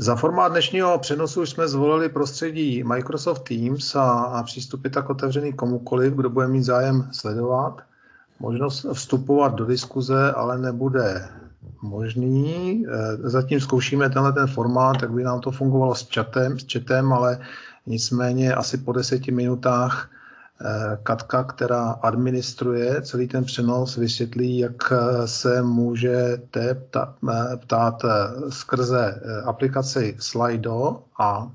Za formát dnešního přenosu jsme zvolili prostředí Microsoft Teams a, a přístup je tak otevřený komukoliv, kdo bude mít zájem sledovat. Možnost vstupovat do diskuze ale nebude možný. Eh, zatím zkoušíme tenhle ten formát, tak by nám to fungovalo s chatem, s chatem ale nicméně asi po deseti minutách Katka, která administruje celý ten přenos, vysvětlí, jak se můžete ptát, ptát skrze aplikaci Slido a,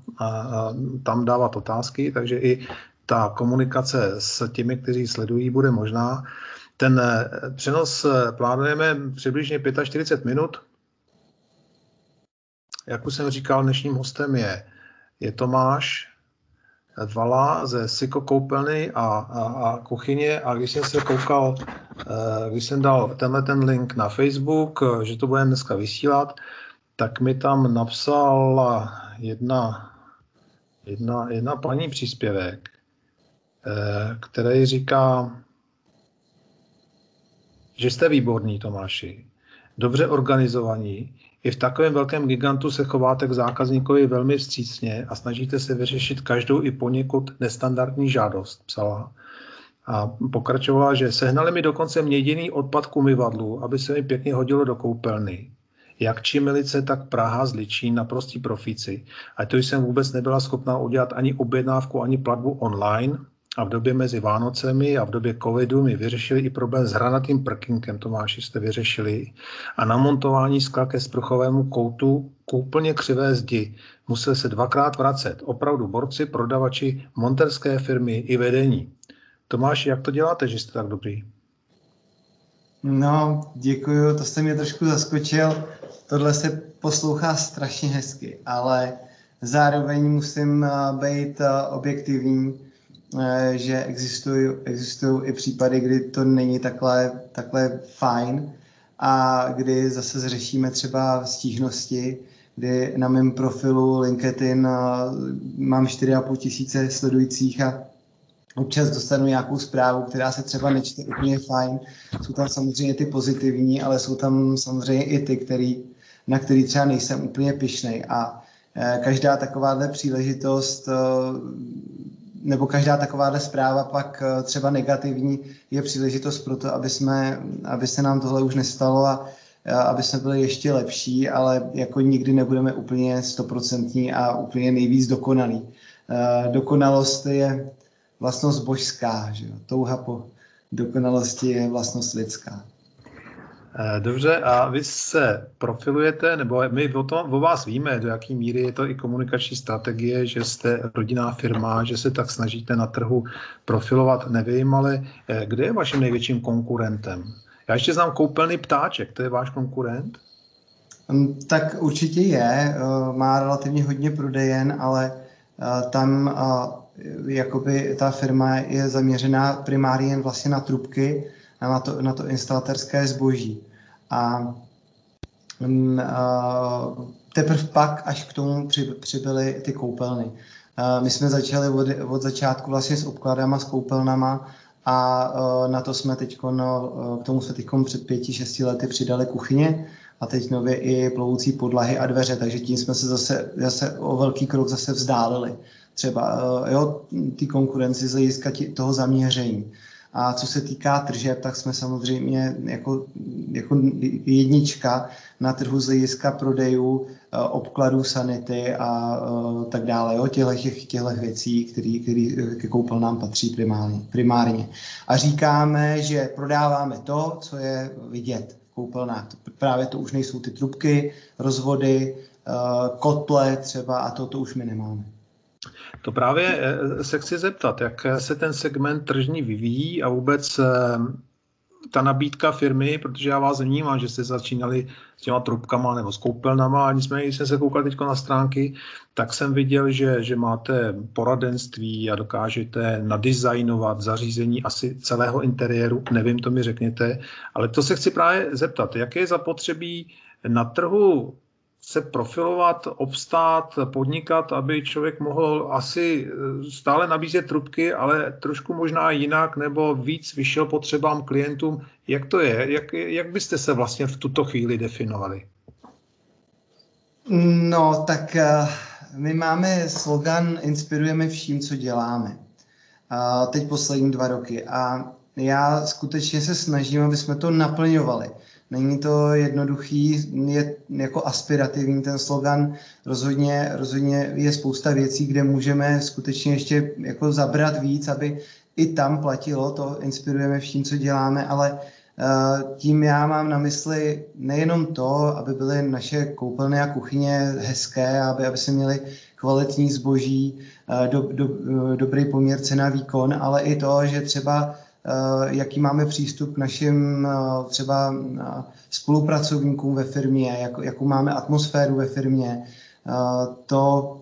tam dávat otázky, takže i ta komunikace s těmi, kteří sledují, bude možná. Ten eh, přenos eh, plánujeme přibližně 45 minut. Jak už jsem říkal, dnešním hostem je, je Tomáš Vala ze Siko koupelny a, a, a kuchyně. A když jsem se koukal, eh, když jsem dal tenhle ten link na Facebook, že to budeme dneska vysílat, tak mi tam napsala jedna, jedna, jedna paní příspěvek, který říká, že jste výborný, Tomáši, dobře organizovaní, i v takovém velkém gigantu se chováte k zákazníkovi velmi vstřícně a snažíte se vyřešit každou i poněkud nestandardní žádost, psala. A pokračovala, že sehnali mi dokonce měděný odpad k umyvadlu, aby se mi pěkně hodilo do koupelny. Jak Čimilice, tak Praha z Ličín naprostí profíci. A to jsem vůbec nebyla schopná udělat ani objednávku, ani platbu online, a v době mezi Vánocemi a v době covidu mi vyřešili i problém s hranatým prkinkem, Tomáši jste vyřešili, a namontování skla ke sprchovému koutu k úplně křivé zdi. Musel se dvakrát vracet. Opravdu borci, prodavači, monterské firmy i vedení. Tomáši, jak to děláte, že jste tak dobrý? No, děkuju, to jste mě trošku zaskočil. Tohle se poslouchá strašně hezky, ale zároveň musím eh, být eh, objektivní že existují, existují i případy, kdy to není takhle, takhle fajn a kdy zase zřešíme třeba stížnosti, kdy na mém profilu LinkedIn eh, mám 4,5 tisíce sledujících a občas dostanu nějakou zprávu, která se třeba nečte úplně fajn. Jsou tam samozřejmě ty pozitivní, ale jsou tam samozřejmě i ty, který, na který třeba nejsem úplně pišnej. A eh, každá takováhle příležitost nebo každá takováhle zpráva pak eh, třeba negativní je příležitost pro to, aby, jsme, aby se nám tohle už nestalo a aby jsme byli ještě lepší, ale jako nikdy nebudeme úplně stoprocentní a úplně nejvíc dokonalí. Eh, dokonalost je vlastnost božská, že jo? touha po dokonalosti je vlastnost lidská. Eh, dobře, a vy se profilujete, nebo my o, tom, o vás víme, do jaké míry je to i komunikační strategie, že jste rodinná firma, že se tak snažíte na trhu profilovat, nevím, ale eh, kde je vaším největším konkurentem? Já ještě znám koupelný ptáček, to je váš konkurent? Hm, tak určitě je, eh, má relativně hodně prodejen, ale tam jakoby ta firma je zaměřená primárně vlastně na trubky, na to, na to instalaterské zboží. A, mm, a teprve pak, až k tomu při, přibyly ty koupelny. My jsme začali od, od začátku vlastně s obkladama, s koupelnama a na to jsme teď, no, k tomu jsme teď před pěti, šesti lety přidali kuchyně a teď nově i plovoucí podlahy a dveře, takže tím jsme se zase, zase o velký krok zase vzdálili. Třeba jo, ty konkurenci z hlediska toho zaměření. A co se týká tržeb, tak jsme samozřejmě jako, jako jednička na trhu z hlediska prodejů, eh, obkladů sanity a uh, tak dále, jo, těchto, těch, těchto věcí, které ke koupelnám patří primárně, primárně. A říkáme, že prodáváme to, co je vidět v koupelnách. Právě to už nejsou ty trubky, rozvody, uh, kotle třeba a to, to už my nemáme. To právě eh, se chci zeptat, jak se ten segment tržní vyvíjí a vůbec eh, ta nabídka firmy, protože já vás vnímám, že jste začínali s těma trubkama nebo s koupelnama a nicméně, když jsem se koukal teď na stránky, tak jsem viděl, že, že máte poradenství a dokážete nadizajnovat zařízení asi celého interiéru, nevím, to mi řekněte, ale to se chci právě zeptat, jaké je zapotřebí na trhu se profilovat, obstát, podnikat, aby člověk mohl asi eh, stále nabízet trubky, ale trošku možná jinak nebo víc vyšel potřebám klientům. Jak to je? Jak, jak byste se vlastně v tuto chvíli definovali? No, tak uh, my máme slogan Inspirujeme vším, co děláme. Uh, teď poslední dva roky. A já skutečně se snažím, aby jsme to naplňovali. Není to jednoduchý, je jako aspirativní ten slogan. Rozhodně, rozhodně je spousta věcí, kde můžeme skutečně ještě jako zabrat víc, aby i tam platilo, to inspirujeme vším, co děláme, ale eh, tím já mám na mysli nejenom to, aby byly naše koupelny a kuchyně hezké, aby, aby se měli kvalitní zboží, eh, do, do, eh, dobrý poměr cena výkon, ale i to, že třeba jaký máme přístup k našim třeba spolupracovníkům ve firmě, jak, jakou máme atmosféru ve firmě, to,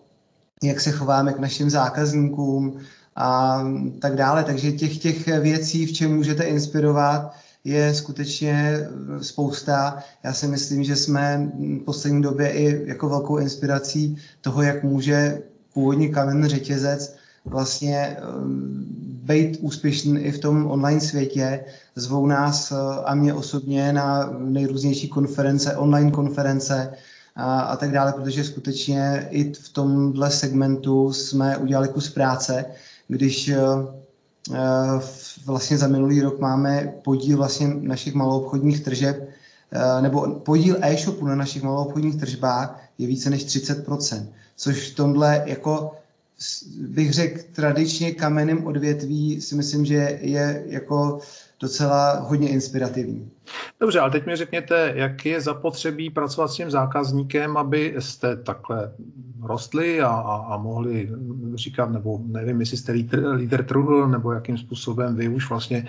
jak se chováme k našim zákazníkům, a tak dále. Takže těch, těch věcí, v čem můžete inspirovat, je skutečně spousta. Já si myslím, že jsme v poslední době i jako velkou inspirací toho, jak může původní kamenný řetězec vlastně eh, být úspěšný i v tom online světě. Zvou nás eh, a mě osobně na nejrůznější konference, online konference a, a tak dále, protože skutečně i v tomhle segmentu jsme udělali kus práce když eh, eh, vlastně za minulý rok máme podíl vlastně našich maloobchodních tržeb, nebo podíl e-shopu na našich maloobchodních tržbách je více než 30%, což v tomhle jako bych řekl tradičně kamenném odvětví si myslím, že je jako docela hodně inspirativní. Dobře, ale teď mi řekněte, jak je zapotřebí pracovat s tím zákazníkem, aby jste takhle rostli a, a, a mohli říkat, nebo nevím, jestli jste lídr trhu, nebo jakým způsobem vy už vlastně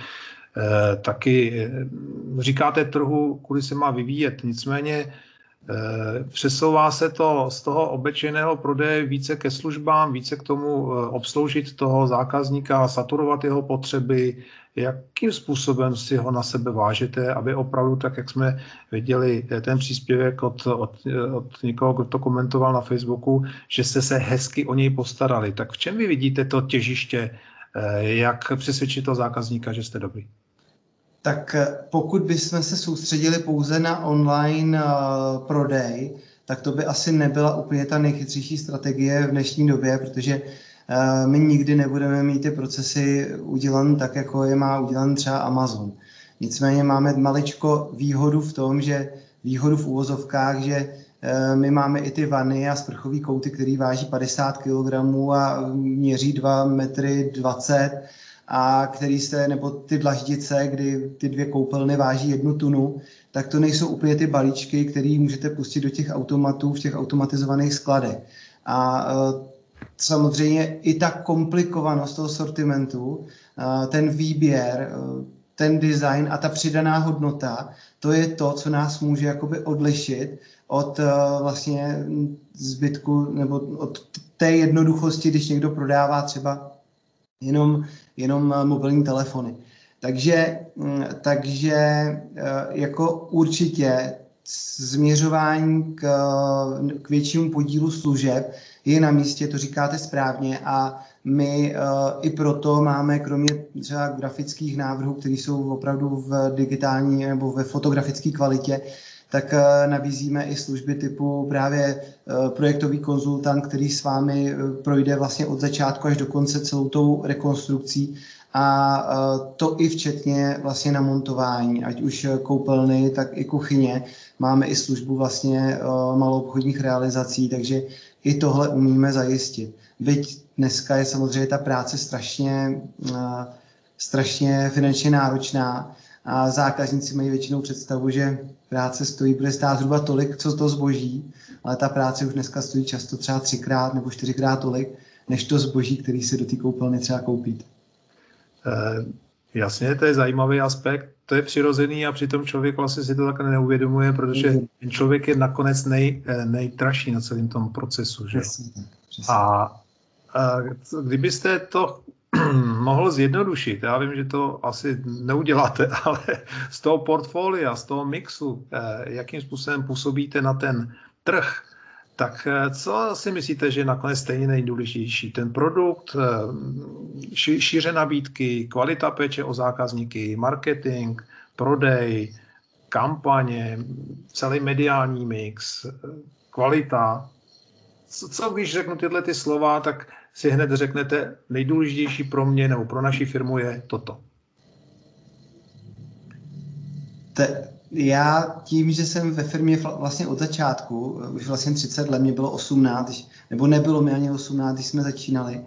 eh, taky eh, říkáte trhu, kudy se má vyvíjet. Nicméně přesouvá se to z toho obyčejného prodeje více ke službám, více k tomu eh, obsloužit toho zákazníka, saturovat jeho potřeby, jakým způsobem si ho na sebe vážete, aby opravdu, tak jak jsme viděli eh, ten příspěvek od, od, eh, od někoho, kdo to komentoval na Facebooku, že jste se hezky o něj postarali. Tak v čem vy vidíte to těžiště, eh, jak přesvědčit toho zákazníka, že jste dobrý? Tak pokud bychom se soustředili pouze na online prodej, tak to by asi nebyla úplně ta nejchytřejší strategie v dnešní době, protože Eh, my nikdy nebudeme mít ty procesy udělan tak, jako je má udělan třeba Amazon. Nicméně máme maličko výhodu v tom, že výhodu v úvozovkách, že eh, my máme i ty vany a sprchový kouty, který váží 50 kg a měří 2 metry 20 a který se, nebo ty dlaždice, kdy ty dvě koupelny váží jednu tunu, tak to nejsou úplně ty balíčky, které můžete pustit do těch automatů v těch automatizovaných skladech. A eh, samozřejmě i ta komplikovanost toho sortimentu, eh, ten výběr, eh, ten design a ta přidaná hodnota, to je to, co nás může jakoby odlišit od vlastně zbytku nebo od té jednoduchosti, když někdo prodává třeba jenom, jenom mobilní telefony. Takže, mm, takže jako určitě změřování k, k většímu podílu služeb je na místě, to říkáte správně a my uh, i proto máme kromě třeba grafických návrhů, které jsou opravdu v digitální nebo ve fotografické kvalitě, tak uh, nabízíme i služby typu právě uh, projektový konzultant, který s vámi projde vlastně od začátku až do konce celou tou rekonstrukcí a to i včetně vlastně na montování, ať už koupelny, tak i kuchyně. Máme i službu vlastně malou obchodních realizací, takže i tohle umíme zajistit. Byť dneska je samozřejmě ta práce strašně, strašně finančně náročná a zákazníci mají většinou představu, že práce stojí, bude stát zhruba tolik, co to zboží, ale ta práce už dneska stojí často třeba třikrát nebo čtyřikrát tolik, než to zboží, který si do té koupelny třeba koupit. Eh, jasně, to je zajímavý aspekt, to je přirozený a přitom člověk vlastně si to tak neuvědomuje, protože mhm. ten člověk je nakonec nej, eh, nejtraší na celém tom procesu. Že? Přesně, přesně. A, a kdybyste to mohl zjednodušit, já vím, že to asi neuděláte, ale z toho portfolia, z toho mixu, eh, jakým způsobem působíte na ten trh, tak eh, co si myslíte, že je nakonec stejně nejdůležitější? Ten produkt, eh, šíře nabídky, kvalita péče o zákazníky, marketing, prodej, kampaně, celý mediální mix. kvalita. Co, co když řeknu tyhle ty slova, tak si hned řeknete, nejdůležitější pro mě nebo pro naši firmu je toto. Te, já tím, že jsem ve firmě vlastně od začátku, už vlastně 30 let, mě bylo 18, nebo nebylo mi ani 18, když jsme začínali,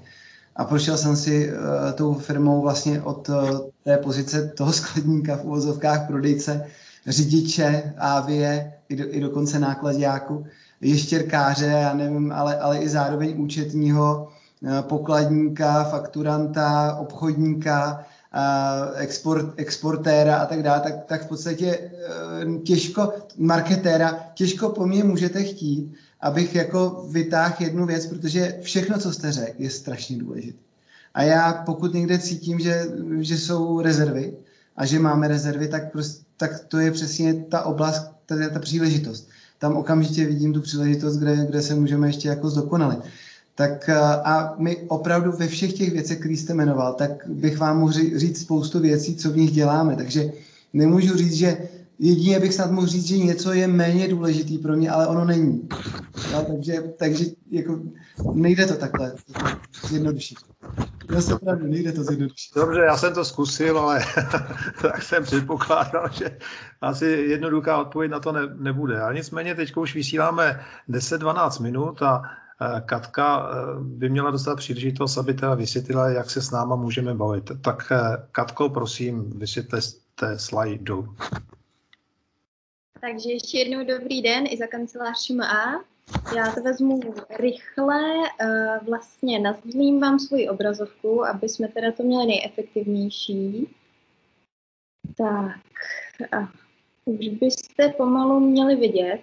a prošel jsem si uh, tou firmou vlastně od uh, té pozice toho skladníka v uvozovkách prodejce, řidiče, ávie, i, do, i dokonce nákladňáku, ještěrkáře, já nevím, ale, ale i zároveň účetního, pokladníka, fakturanta, obchodníka, export, exportéra a tak dále, tak, tak v podstatě těžko, marketéra, těžko po mně můžete chtít, abych jako vytáhl jednu věc, protože všechno, co jste řekl, je strašně důležité. A já pokud někde cítím, že, že jsou rezervy a že máme rezervy, tak, prostě, tak to je přesně ta oblast, ta, ta příležitost. Tam okamžitě vidím tu příležitost, kde, kde se můžeme ještě jako zdokonalit. Tak a my opravdu ve všech těch věcech, které jste jmenoval, tak bych vám mohl říct spoustu věcí, co v nich děláme. Takže nemůžu říct, že Jedině bych snad mohl říct, že něco je méně důležitý pro mě, ale ono není. No, takže, takže jako nejde to takhle zjednodušit. Já se pravdu, nejde to zjednodušit. Dobře, já jsem to zkusil, ale tak jsem předpokládal, že asi jednoduchá odpověď na to ne, nebude. Ale nicméně teď už vysíláme 10-12 minut a eh, Katka eh, by měla dostat příležitost, aby teda vysvětlila, jak se s náma můžeme bavit. Tak eh, Katko, prosím, vysvětlete slajdu. Takže ještě jednou dobrý den i za kancelář ŠMA. Já to vezmu rychle, vlastně nazdílím vám svoji obrazovku, aby jsme teda to měli nejefektivnější. Tak, a už byste pomalu měli vidět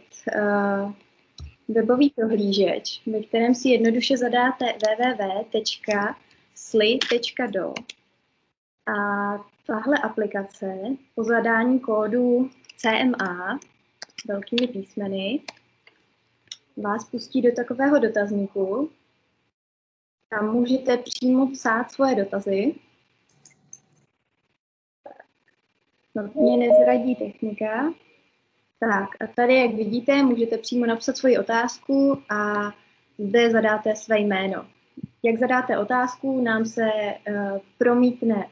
webový prohlížeč, ve kterém si jednoduše zadáte www.sly.do. A tahle aplikace po zadání kódu CMA velkými písmeny vás pustí do takového dotazníku. Tam můžete přímo psát svoje dotazy. No, mě nezradí technika. Tak a tady, jak vidíte, můžete přímo napsat svoji otázku a zde zadáte své jméno. Jak zadáte otázku, nám se uh, promítne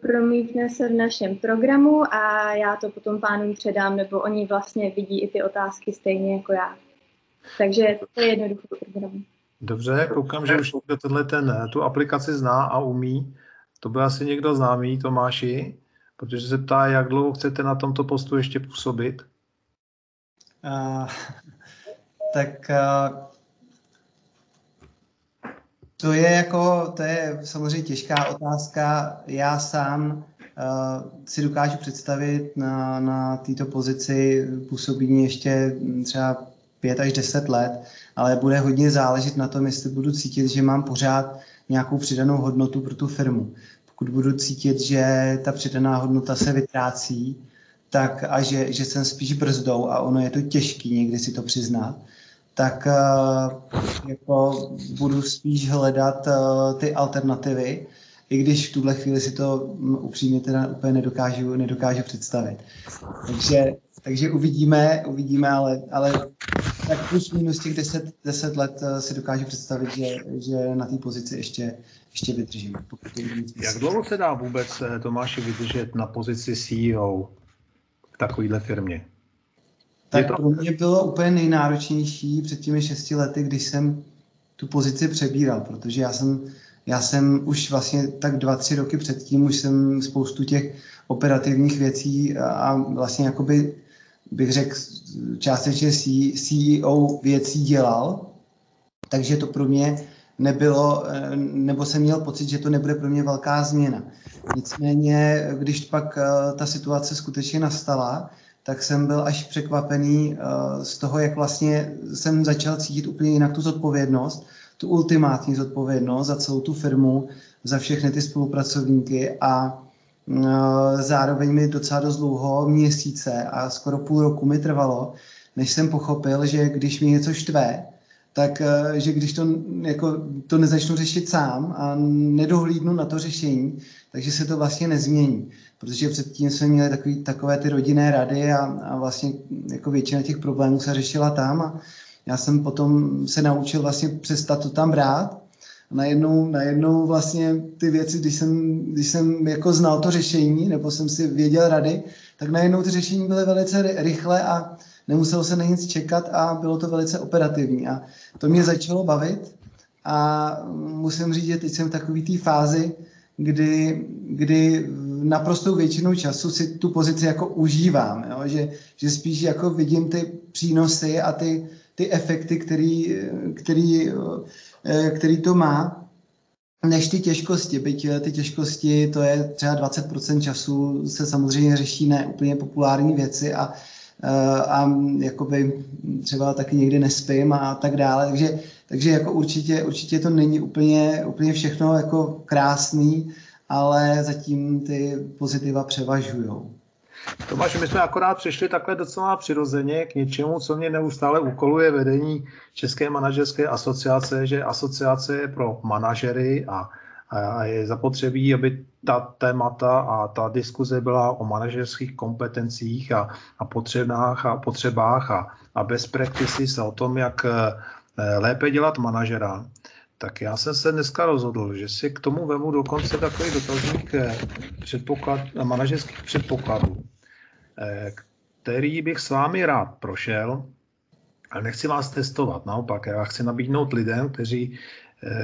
promítne se v našem programu a já to potom pánům předám, nebo oni vlastně vidí i ty otázky stejně jako já. Takže to je jednoduchý program. Dobře, koukám, že už někdo tenhle ten, tu aplikaci zná a umí. To by asi někdo známý, Tomáši, protože se ptá, jak dlouho chcete na tomto postu ještě působit. Uh, tak uh, to je jako, to je samozřejmě těžká otázka. Já sám uh, si dokážu představit na, na této pozici působení ještě třeba pět až deset let, ale bude hodně záležet na tom, jestli budu cítit, že mám pořád nějakou přidanou hodnotu pro tu firmu. Pokud budu cítit, že ta přidaná hodnota se vytrácí, tak a že, že jsem spíš brzdou a ono je to těžký někdy si to přiznat, tak uh, jako budu spíš hledat uh, ty alternativy, i když v tuhle chvíli si to um, upřímně teda úplně nedokážu, nedokážu představit. Takže, takže uvidíme, uvidíme, ale, ale tak plus minus těch 10, 10 let uh, si dokážu představit, že, že na té pozici ještě, ještě vydržím. Jak dlouho se dá vůbec Tomáši vydržet na pozici CEO takovéhle firmě? tak to... pro mě bylo úplně nejnáročnější před těmi šesti lety, když jsem tu pozici přebíral, protože já jsem, já jsem už vlastně tak dva, tři roky předtím už jsem spoustu těch operativních věcí a vlastně jakoby bych řekl částečně CEO věcí dělal, takže to pro mě nebylo, nebo jsem měl pocit, že to nebude pro mě velká změna. Nicméně, když pak eh, ta situace skutečně nastala, tak jsem byl až překvapený uh, z toho, jak vlastně jsem začal cítit úplně jinak tu zodpovědnost, tu ultimátní zodpovědnost za celou tu firmu, za všechny ty spolupracovníky a zároveň mi docela dost dlouho, měsíce a skoro půl roku mi trvalo, než jsem pochopil, že když mi něco štve, tak uh, že když to, jako, to nezačnu řešit sám a nedohlídnu na to řešení, takže se to vlastně nezmění. Protože předtím jsme měli takový, takové ty rodinné rady a, a vlastně jako většina těch problémů se řešila tam a, já jsem potom se naučil vlastně přestat to tam brát. Najednou, najednou vlastně ty věci, když jsem, když jsem jako znal to řešení, nebo jsem si věděl rady, tak najednou ty řešení byly velice rychle a nemuselo se na nic čekat a bylo to velice operativní. A to mě začalo bavit a musím říct, že teď jsem v takové té fázi, kdy, kdy naprostou většinou času si tu pozici jako užívám, jo? Že, že spíš jako vidím ty přínosy a ty, ty efekty, který, který který to má, než ty těžkosti. Byť eh, ty těžkosti, to je třeba 20% času, se samozřejmě řeší ne úplně populární věci a, a jakoby třeba taky někdy nespím a tak dále. Takže, takže jako určitě, určitě to není úplně, úplně všechno jako krásný, ale zatím ty pozitiva převažují. Tomáš, my jsme akorát přišli takhle docela přirozeně k něčemu, co mě neustále úkoluje vedení České manažerské asociace, že asociace je pro manažery a, a je zapotřebí, aby ta témata a ta diskuze byla o manažerských kompetencích a, a potřebách a potřebách a, a best practices a o tom, jak eh, lépe dělat manažera. Tak já jsem se dneska rozhodl, že si k tomu vemu dokonce takový dotazník eh, předpoklad, manažerských předpokladů. Eh, který bych s vámi rád prošel, ale nechci vás testovat. Naopak, já chci nabídnout lidem, kteří,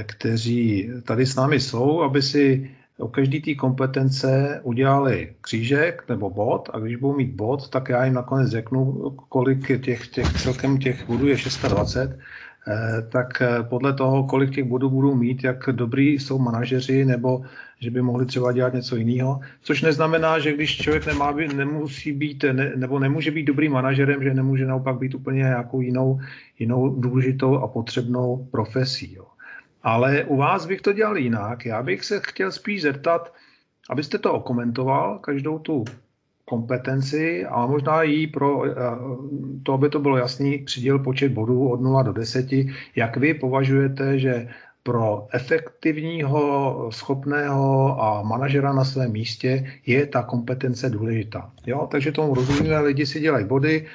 kteří tady s námi jsou, aby si o každý té kompetence udělali křížek nebo bod a když budou mít bod, tak já jim nakonec řeknu, kolik těch, těch celkem těch bodů je 620 Eh, tak eh, podle toho, kolik těch bodů budou mít, jak dobrý jsou manažeři, nebo že by mohli třeba dělat něco jiného. Což neznamená, že když člověk nemá, nemusí být, ne, nebo nemůže být dobrým manažerem, že nemůže naopak být úplně nějakou jinou, jinou důležitou a potřebnou profesí. Jo. Ale u vás bych to dělal jinak. Já bych se chtěl spíš zeptat, abyste to okomentoval, každou tu kompetenci a možná jí pro eh, to, aby to bylo jasný, přiděl počet bodů od 0 do 10. Jak vy považujete, že pro efektivního, schopného a manažera na svém místě je ta kompetence důležitá. Jo? Takže tomu rozumíme, lidi si dělají body,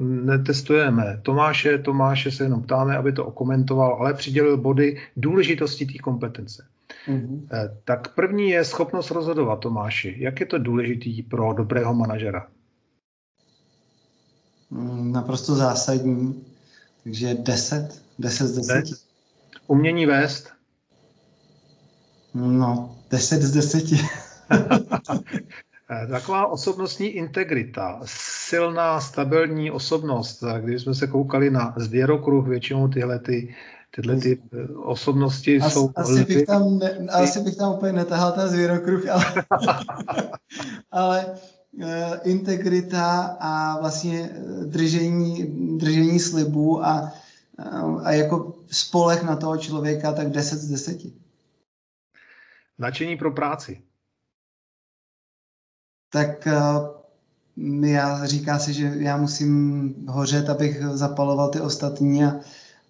netestujeme Tomáše, Tomáše se jenom ptáme, aby to okomentoval, ale přidělil body důležitosti té kompetence. Mm-hmm. Tak první je schopnost rozhodovat, Tomáši. Jak je to důležitý pro dobrého manažera? Mm, naprosto zásadní. Takže 10, 10 z 10. Umění vést? No, 10 z 10. Eh, taková osobnostní integrita, silná, stabilní osobnost. Když jsme se koukali na zvěrokruh, většinou tyhle ty tyhle ty eh, osobnosti As, jsou... Asi bych, tam ne, asi bych tam úplně netahal ten zvěrokruh, ale, ale uh, integrita a vlastně eh, držení, držení slibu a, a jako spolech na toho člověka, tak 10 z 10. Načení pro práci. Tak uh, já říká se, že já musím hořet, abych zapaloval ty ostatní a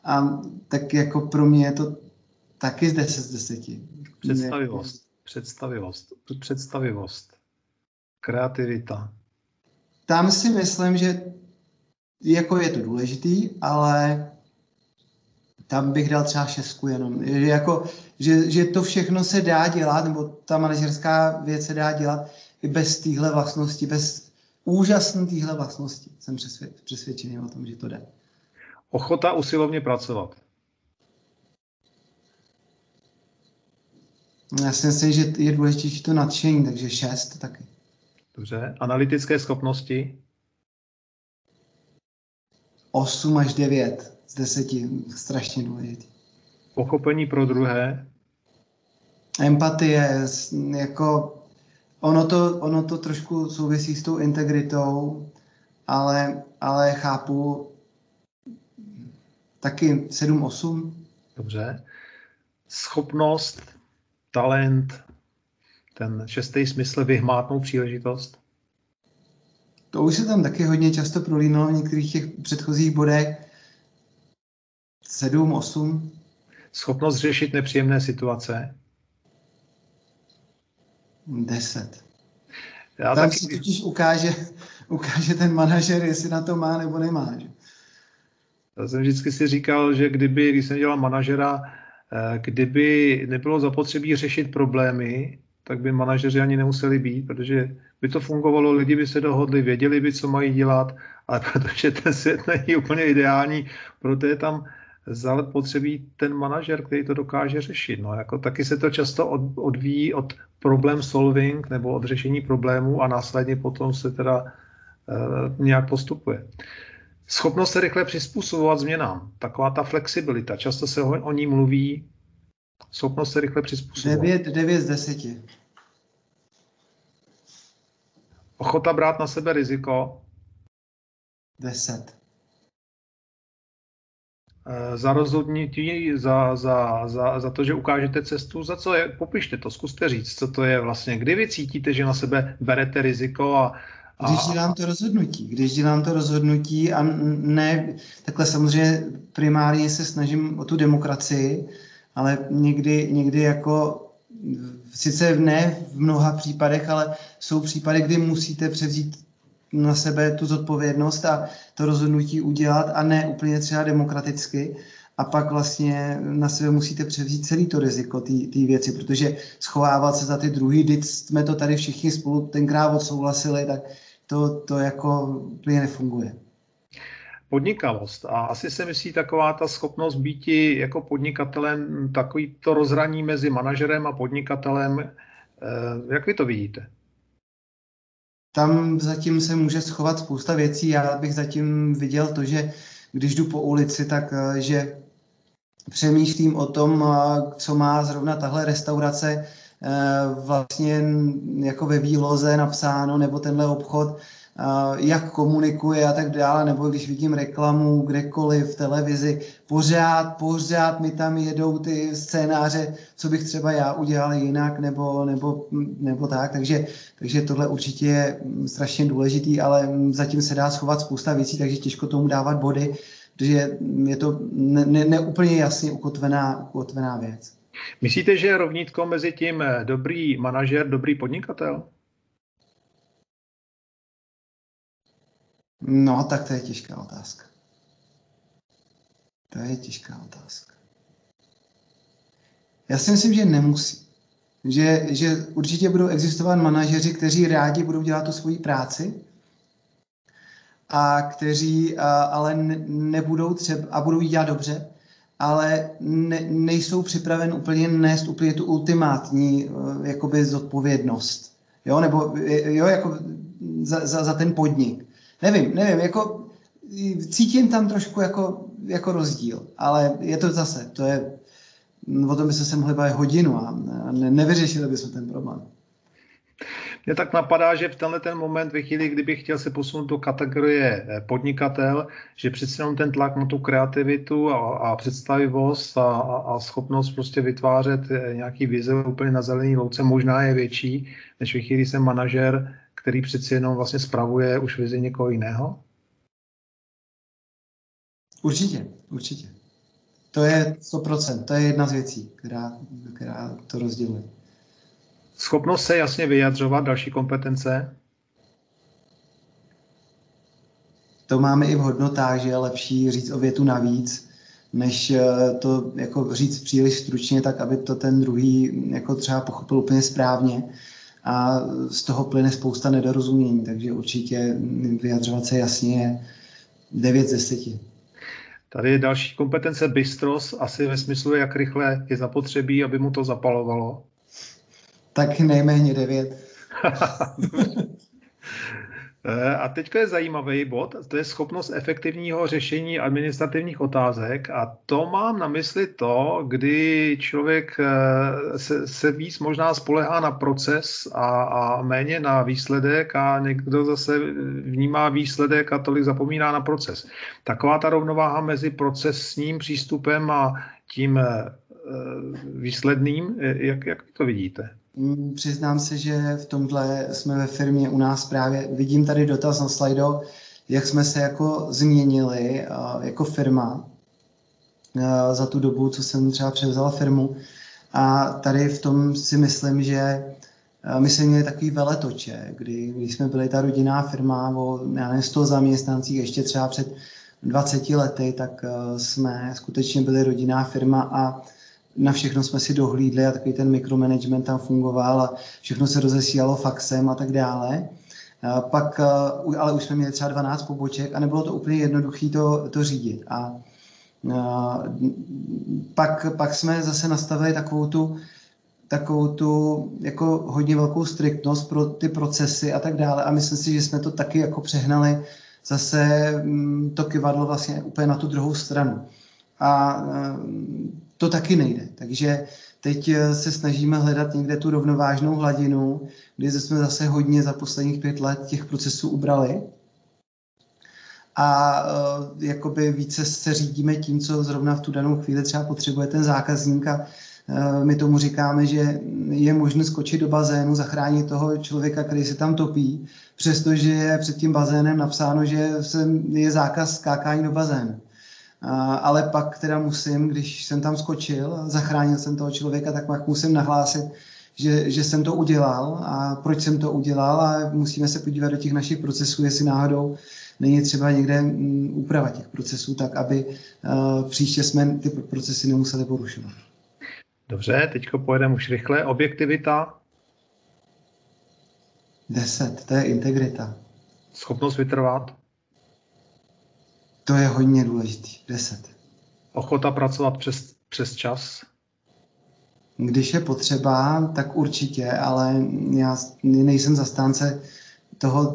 a tak jako pro mě je to taky z 10 z 10. Představivost, představivost, představivost, kreativita. Tam si myslím, že jako je to důležitý, ale tam bych dal třeba šestku jenom. Že, jako, že, že to všechno se dá dělat, nebo ta manažerská věc se dá dělat i bez téhle vlastnosti, bez úžasné téhle vlastnosti. Jsem přesvědčený o tom, že to jde. Ochota usilovně pracovat. Já si myslím, že je důležitější to nadšení, takže šest taky. Dobře. Analytické schopnosti? 8 až 9 z 10. Strašně důležitý. Pochopení pro druhé? Empatie, jako ono to, ono to trošku souvisí s tou integritou, ale, ale chápu, taky 7-8. Dobře. Schopnost, talent, ten šestý smysl vyhmátnout příležitost? To už se tam taky hodně často prolínalo v některých těch předchozích bodech. 7, 8. Schopnost řešit nepříjemné situace? 10. Já tam taky... se totiž ukáže, ukáže ten manažer, jestli na to má nebo nemá. Že? Já jsem vždycky si říkal, že kdyby, když jsem dělal manažera, eh, kdyby nebylo zapotřebí řešit problémy, tak by manažeři ani nemuseli být, protože by to fungovalo, lidi by se dohodli, věděli by, co mají dělat, ale protože ten svět není úplně ideální, proto je tam potřebí ten manažer, který to dokáže řešit. No, jako taky se to často od, odvíjí od problem solving nebo od řešení problémů a následně potom se teda uh, nějak postupuje. Schopnost se rychle přizpůsobovat změnám, taková ta flexibilita, často se o, o ní mluví, schopnost se rychle přizpůsobovat. 9, 9 z 10. Ochota brát na sebe riziko. 10. Eh, za rozhodnutí, za, za, za, za to, že ukážete cestu, za co je, popište to, zkuste říct, co to je vlastně, kdy vy cítíte, že na sebe berete riziko a, a... Když dělám to rozhodnutí, když dělám to rozhodnutí a ne, takhle samozřejmě primárně se snažím o tu demokracii, ale někdy, někdy jako sice ne v mnoha případech, ale jsou případy, kdy musíte převzít na sebe tu zodpovědnost a to rozhodnutí udělat a ne úplně třeba demokraticky. A pak vlastně na sebe musíte převzít celý to riziko té věci, protože schovávat se za ty druhý, když jsme to tady všichni spolu tenkrát odsouhlasili, tak to, to jako úplně nefunguje. Podnikavost. A asi se myslí taková ta schopnost být jako podnikatelem, takový to rozhraní mezi manažerem a podnikatelem. Eh, jak vy to vidíte? Tam zatím se může schovat spousta věcí. Já bych zatím viděl to, že když jdu po ulici, tak eh, že přemýšlím o tom, eh, co má zrovna tahle restaurace eh, vlastně jako ve výloze napsáno, nebo tenhle obchod, jak komunikuje a tak dále, nebo když vidím reklamu kdekoliv v televizi, pořád, pořád mi tam jedou ty scénáře, co bych třeba já udělal jinak, nebo, nebo, nebo tak, takže, takže tohle určitě je strašně důležitý, ale zatím se dá schovat spousta věcí, takže těžko tomu dávat body, protože je to neúplně ne, ne jasně ukotvená, ukotvená věc. Myslíte, že je rovnítko mezi tím dobrý manažer, dobrý podnikatel? No, tak to je těžká otázka. To je těžká otázka. Já si myslím, že nemusí. Že, že určitě budou existovat manažeři, kteří rádi budou dělat tu svoji práci a kteří a, ale ne, nebudou třeba a budou ji dělat dobře, ale ne, nejsou připraven úplně nést úplně tu ultimátní eh, jakoby zodpovědnost. Jo, nebo jo, jako za, za, za ten podnik nevím, nevím, jako cítím tam trošku jako, jako rozdíl, ale je to zase, to je, o tom bychom se mohli bavit hodinu a ne, nevyřešili bychom ten problém. Mně tak napadá, že v tenhle ten moment, ve chvíli, kdybych chtěl se posunout do kategorie eh, podnikatel, že přece jenom ten tlak na tu kreativitu a, a představivost a, a, a schopnost prostě vytvářet eh, nějaký vize úplně na zelený louce možná je větší, než ve chvíli jsem manažer, který přeci jenom vlastně spravuje už vizi někoho jiného? Určitě, určitě. To je 100%, to je jedna z věcí, která, která to rozděluje. Schopnost se jasně vyjadřovat, další kompetence? To máme i v hodnotách, že je lepší říct o větu navíc, než eh, to jako říct příliš stručně, tak aby to ten druhý jako třeba pochopil úplně správně a z toho plyne spousta nedorozumění, takže určitě vyjadřovat se jasně je 9 z 10. Tady je další kompetence bystros, asi ve smyslu, jak rychle je zapotřebí, aby mu to zapalovalo. Tak nejméně 9. Eh, a teď je zajímavý bod, to je schopnost efektivního řešení administrativních otázek a to mám na mysli to, kdy člověk eh, se, se víc možná spolehá na proces a, a méně na výsledek a někdo zase vnímá výsledek a tolik zapomíná na proces. Taková ta rovnováha mezi procesním přístupem a tím eh, výsledným, jak, jak to vidíte? Mm, přiznám se, že v tomhle jsme ve firmě u nás právě, vidím tady dotaz na slajdo, jak jsme se jako změnili jako firma za tu dobu, co jsem třeba převzal firmu. A tady v tom si myslím, že my jsme měli takový veletoče, kdy, kdy jsme byli ta rodinná firma o nevím, 100 zaměstnancích ještě třeba před 20 lety, tak jsme skutečně byli rodinná firma a na všechno jsme si dohlídli a takový ten mikromanagement tam fungoval a všechno se rozesílalo faxem a tak dále. Pak, ale už jsme měli třeba 12 poboček a nebylo to úplně jednoduché to, to řídit. A pak, pak jsme zase nastavili takovou tu, takovou tu jako hodně velkou striktnost pro ty procesy a tak dále. A myslím si, že jsme to taky jako přehnali zase mm, to kyvadlo vlastně úplně na tu druhou stranu. A to taky nejde. Takže teď eh, se snažíme hledat někde tu rovnovážnou hladinu, kdy jsme zase hodně za posledních pět let těch procesů ubrali. A uh, jakoby více se řídíme tím, co zrovna v tu danou chvíli třeba potřebuje ten zákazník a uh, my tomu říkáme, že je možné skočit do bazénu, zachránit toho člověka, který se tam topí, přestože je před tím bazénem napsáno, že je zákaz skákání do bazénu ale pak teda musím, když jsem tam skočil, zachránil jsem toho člověka, tak pak musím nahlásit, že, že jsem to udělal a proč jsem to udělal a musíme se podívat do těch našich procesů, jestli náhodou není třeba někde mm, úprava těch procesů, tak aby uh, příště jsme ty procesy nemuseli porušovat. Dobře, teď pojedeme už rychle. Objektivita? 10, to je integrita. Schopnost vytrvat? To je hodně důležitý. Deset. Ochota pracovat přes, přes čas? Když je potřeba, tak určitě, ale já nejsem zastánce toho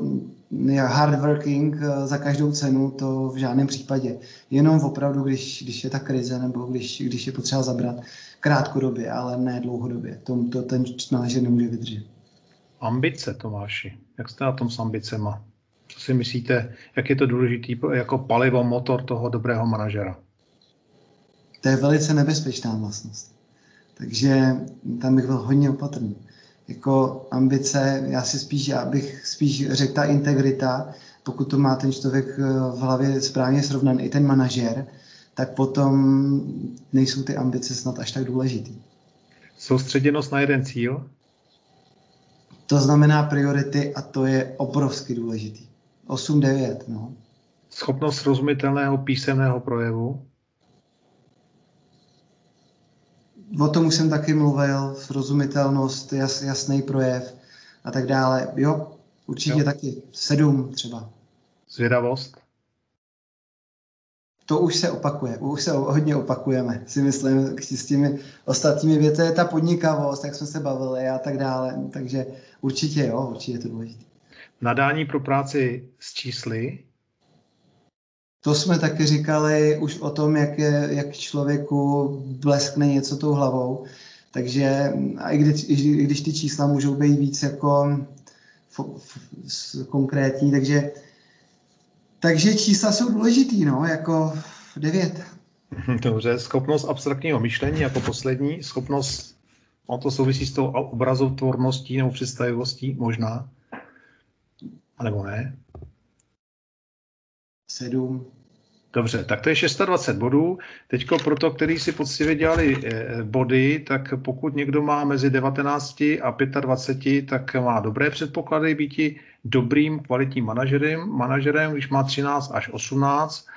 hard working eh, za každou cenu, to v žádném případě. Jenom opravdu, když, když je ta krize nebo když, když je potřeba zabrat krátkodobě, ale ne dlouhodobě. To, to ten manažer nemůže vydržet. Ambice, Tomáši. Jak jste na tom s ambicema? Co si myslíte, jak je to důležitý jako palivo, motor toho dobrého manažera? To je velice nebezpečná vlastnost. Takže tam bych byl hodně opatrný. Jako ambice, já si spíš, já bych spíš řekl ta integrita, pokud to má ten člověk eh, v hlavě správně srovnaný, i ten manažer, tak potom nejsou ty ambice snad až tak důležitý. Soustředěnost na jeden cíl? To znamená priority a to je obrovsky důležitý. 8-9, no. Schopnost srozumitelného písemného projevu? O tom už jsem taky mluvil, srozumitelnost, jas, jasný projev a tak dále. Jo, určitě jo. taky. Sedm třeba. Zvědavost? To už se opakuje, už se hodně opakujeme, si myslím, s těmi ostatními věty ta podnikavost, jak jsme se bavili a tak dále, takže určitě jo, určitě je to důležité. Nadání pro práci s čísly? To jsme taky říkali už o tom, jak, je, jak člověku bleskne něco tou hlavou. Takže a i když, i když ty čísla můžou být víc jako f, f, konkrétní, takže, takže čísla jsou důležitý, no, jako devět. Dobře, schopnost abstraktního myšlení jako poslední, schopnost, no to souvisí s tou obrazotvorností nebo představivostí možná. A nebo ne? Sedm. Dobře, tak to je 620 bodů. Teď pro to, který si poctivě dělali eh, body, tak pokud někdo má mezi 19 a 25, tak má dobré předpoklady být dobrým kvalitním manažerem. Manažerem, když má 13 až 18,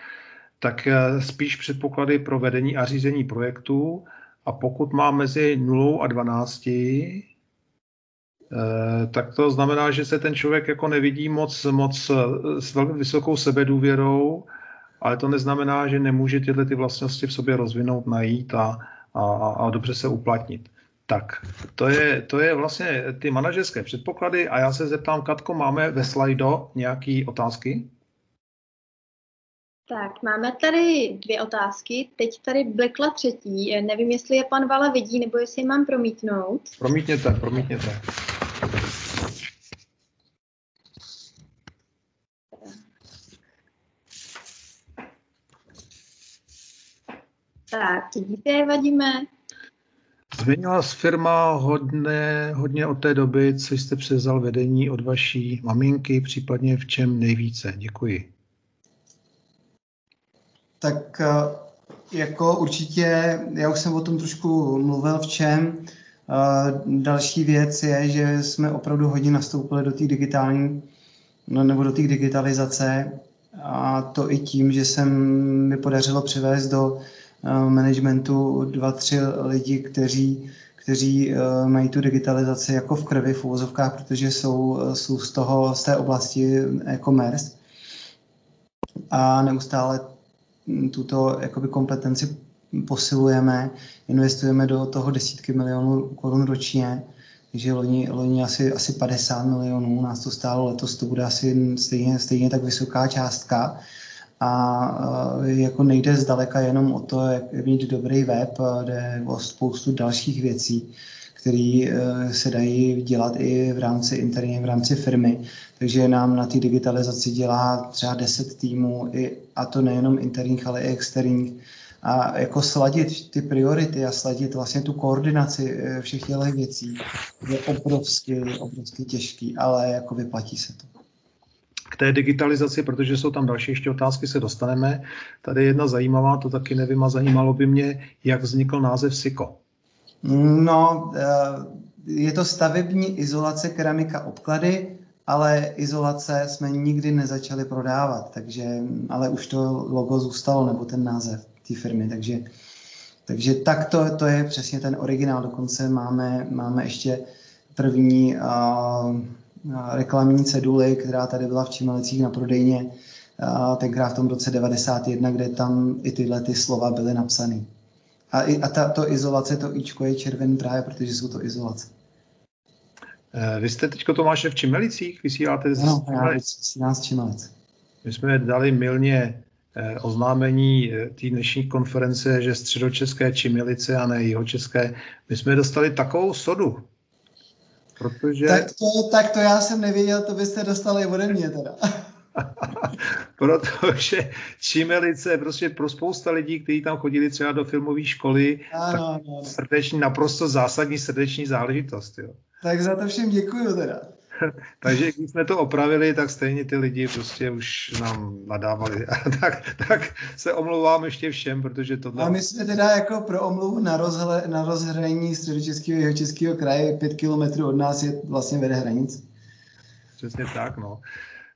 tak eh, spíš předpoklady pro vedení a řízení projektů. A pokud má mezi 0 a 12, Eh, tak to znamená, že se ten člověk jako nevidí moc, moc eh, s velmi vysokou sebedůvěrou, ale to neznamená, že nemůže tyhle ty vlastnosti v sobě rozvinout, najít a, a, a dobře se uplatnit. Tak, to je, to je vlastně ty manažerské předpoklady a já se zeptám, Katko, máme ve slajdo nějaké otázky? Tak, máme tady dvě otázky. Teď tady blikla třetí. Nevím, jestli je pan Vala vidí, nebo jestli je mám promítnout. Promítněte, promítněte. Tak, vidíte, vadíme. Změnila se firma hodně, hodně od té doby, co jste převzal vedení od vaší maminky, případně v čem nejvíce? Děkuji. Tak eh, jako určitě, já už jsem o tom trošku mluvil v čem. Eh, další věc je, že jsme opravdu hodně nastoupili do té digitální, no, nebo do té digitalizace A to i tím, že se mi podařilo přivést do managementu dva, tři lidi, kteří, kteří mají tu digitalizaci jako v krvi v úvozovkách, protože jsou, jsou z, toho, z té oblasti e-commerce. A neustále tuto jakoby, kompetenci posilujeme, investujeme do toho desítky milionů korun ročně, takže loni, loni asi, asi 50 milionů, nás to stálo, letos to bude asi stejně, stejně tak vysoká částka a jako nejde zdaleka jenom o to, jak mít dobrý web, jde o spoustu dalších věcí, které e, se dají dělat i v rámci interně, v rámci firmy. Takže nám na té digitalizaci dělá třeba 10 týmů, a to nejenom interních, ale i externích a jako sladit ty priority a sladit vlastně tu koordinaci eh, všech těch věcí je obrovsky, obrovsky těžký, ale jako vyplatí se to. Té digitalizaci, protože jsou tam další ještě otázky, se dostaneme. Tady jedna zajímavá, to taky nevím a zajímalo by mě, jak vznikl název SIKO. No, eh, je to stavební izolace keramika obklady, ale izolace jsme nikdy nezačali prodávat, takže, ale už to logo zůstalo, nebo ten název té firmy. Takže, takže tak to, to je přesně ten originál. Dokonce máme, máme ještě první uh, reklamní ceduly, která tady byla v Čimalicích na prodejně, uh, tenkrát v tom roce 91, kde tam i tyhle ty slova byly napsané. A, i, a ta, to izolace, to ičko je červený právě, protože jsou to izolace. Eh, vy jste teď Tomáše v Čimelicích, vysíláte z no, já z Čimelic. My jsme dali milně Eh, oznámení eh, té dnešní konference, že středočeské Čimilice a ne jihočeské, my jsme dostali takovou sodu. Protože... Tak to, tak to já jsem nevěděl, to byste dostali ode mě teda. protože Čimelice prostě pro spousta lidí, kteří tam chodili třeba do filmové školy, ano, tak ano. Srdeční, naprosto zásadní srdeční záležitost. Jo. Tak za to všem děkuju teda. Takže když jsme to opravili, tak stejně ty lidi prostě už nám nadávali. tak, tak se omlouvám ještě všem, protože to... A my jsme teda jako pro omluvu na, rozhle, na rozhraní středočeského a jihočeského kraje, pět kilometrů od nás je vlastně vede hranic. Přesně tak, no.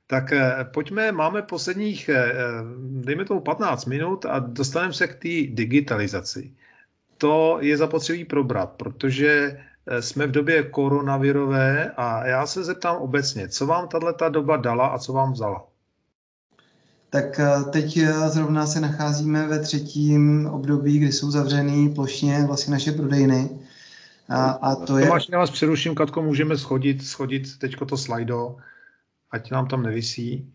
Tak eh, pojďme, máme posledních, eh, eh, dejme tomu 15 minut a dostaneme se k té digitalizaci. To je zapotřebí probrat, protože jsme v době koronavirové a já se zeptám obecně, co vám tato doba dala a co vám vzala? Tak eh, teď eh, zrovna se nacházíme ve třetím období, kdy jsou zavřený plošně vlastně naše prodejny. A, a to je... Tomáš, já vás přeruším, Katko, můžeme schodit, schodit teďko to slajdo, ať nám tam nevisí.